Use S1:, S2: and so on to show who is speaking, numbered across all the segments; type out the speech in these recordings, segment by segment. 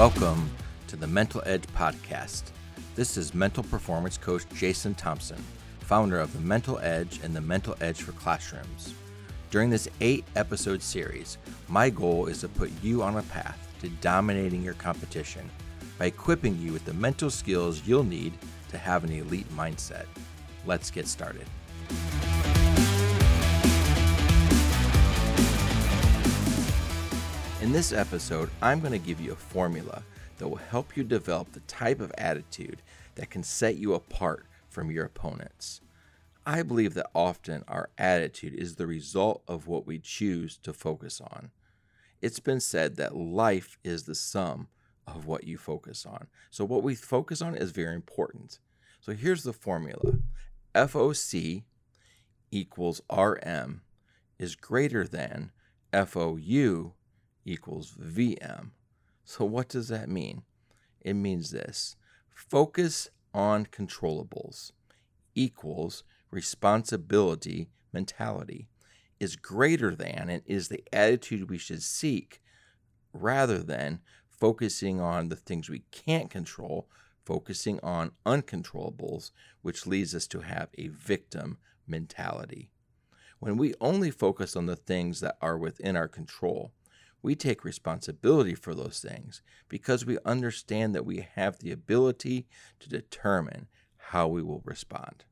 S1: Welcome to the Mental Edge Podcast. This is mental performance coach Jason Thompson, founder of the Mental Edge and the Mental Edge for Classrooms. During this eight episode series, my goal is to put you on a path to dominating your competition by equipping you with the mental skills you'll need to have an elite mindset. Let's get started. In this episode, I'm going to give you a formula that will help you develop the type of attitude that can set you apart from your opponents. I believe that often our attitude is the result of what we choose to focus on. It's been said that life is the sum of what you focus on. So, what we focus on is very important. So, here's the formula FOC equals RM is greater than FOU equals VM. So, what does that mean? It means this focus on controllables equals responsibility mentality is greater than and is the attitude we should seek rather than focusing on the things we can't control, focusing on uncontrollables, which leads us to have a victim mentality. When we only focus on the things that are within our control, we take responsibility for those things because we understand that we have the ability to determine how we will respond.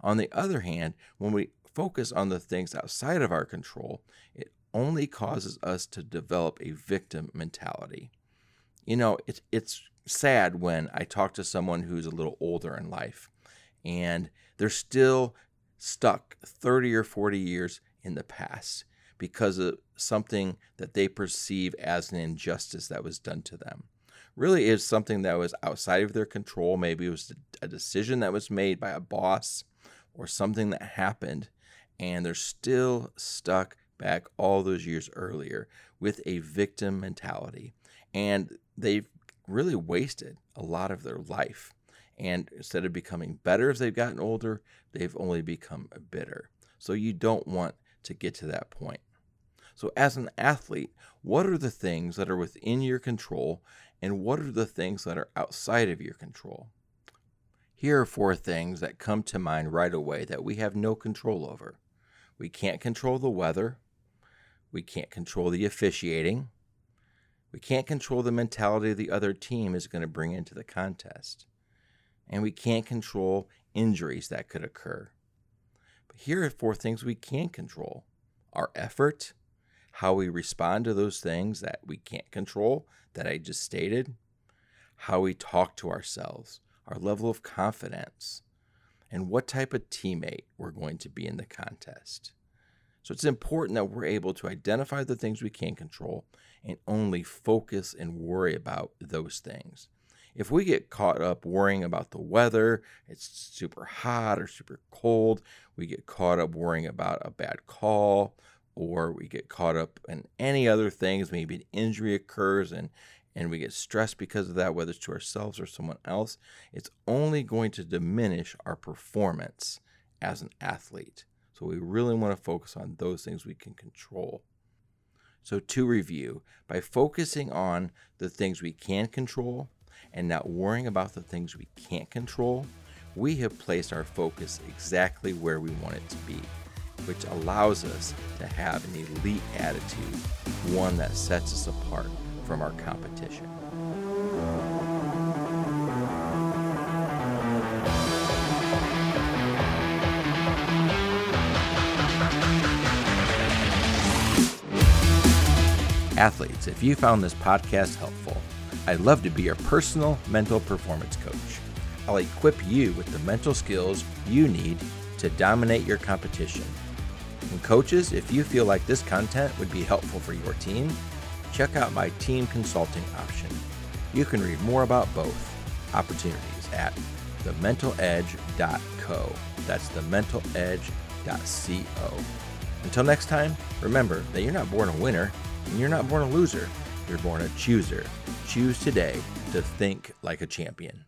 S1: On the other hand, when we focus on the things outside of our control, it only causes us to develop a victim mentality. You know, it's it's sad when I talk to someone who's a little older in life and they're still stuck 30 or 40 years in the past because of something that they perceive as an injustice that was done to them. Really is something that was outside of their control. Maybe it was a decision that was made by a boss or something that happened, and they're still stuck back all those years earlier with a victim mentality. And they've really wasted a lot of their life. And instead of becoming better as they've gotten older, they've only become bitter. So you don't want to get to that point. So, as an athlete, what are the things that are within your control and what are the things that are outside of your control? Here are four things that come to mind right away that we have no control over. We can't control the weather. We can't control the officiating. We can't control the mentality the other team is going to bring into the contest. And we can't control injuries that could occur. Here are four things we can control our effort, how we respond to those things that we can't control, that I just stated, how we talk to ourselves, our level of confidence, and what type of teammate we're going to be in the contest. So it's important that we're able to identify the things we can control and only focus and worry about those things. If we get caught up worrying about the weather, it's super hot or super cold, we get caught up worrying about a bad call, or we get caught up in any other things, maybe an injury occurs and and we get stressed because of that, whether it's to ourselves or someone else, it's only going to diminish our performance as an athlete. So we really want to focus on those things we can control. So, to review, by focusing on the things we can control and not worrying about the things we can't control, we have placed our focus exactly where we want it to be which allows us to have an elite attitude, one that sets us apart from our competition. Athletes, if you found this podcast helpful, I'd love to be your personal mental performance coach. I'll equip you with the mental skills you need to dominate your competition and coaches, if you feel like this content would be helpful for your team, check out my team consulting option. You can read more about both opportunities at thementaledge.co. That's thementaledge.co. Until next time, remember that you're not born a winner and you're not born a loser. You're born a chooser. Choose today to think like a champion.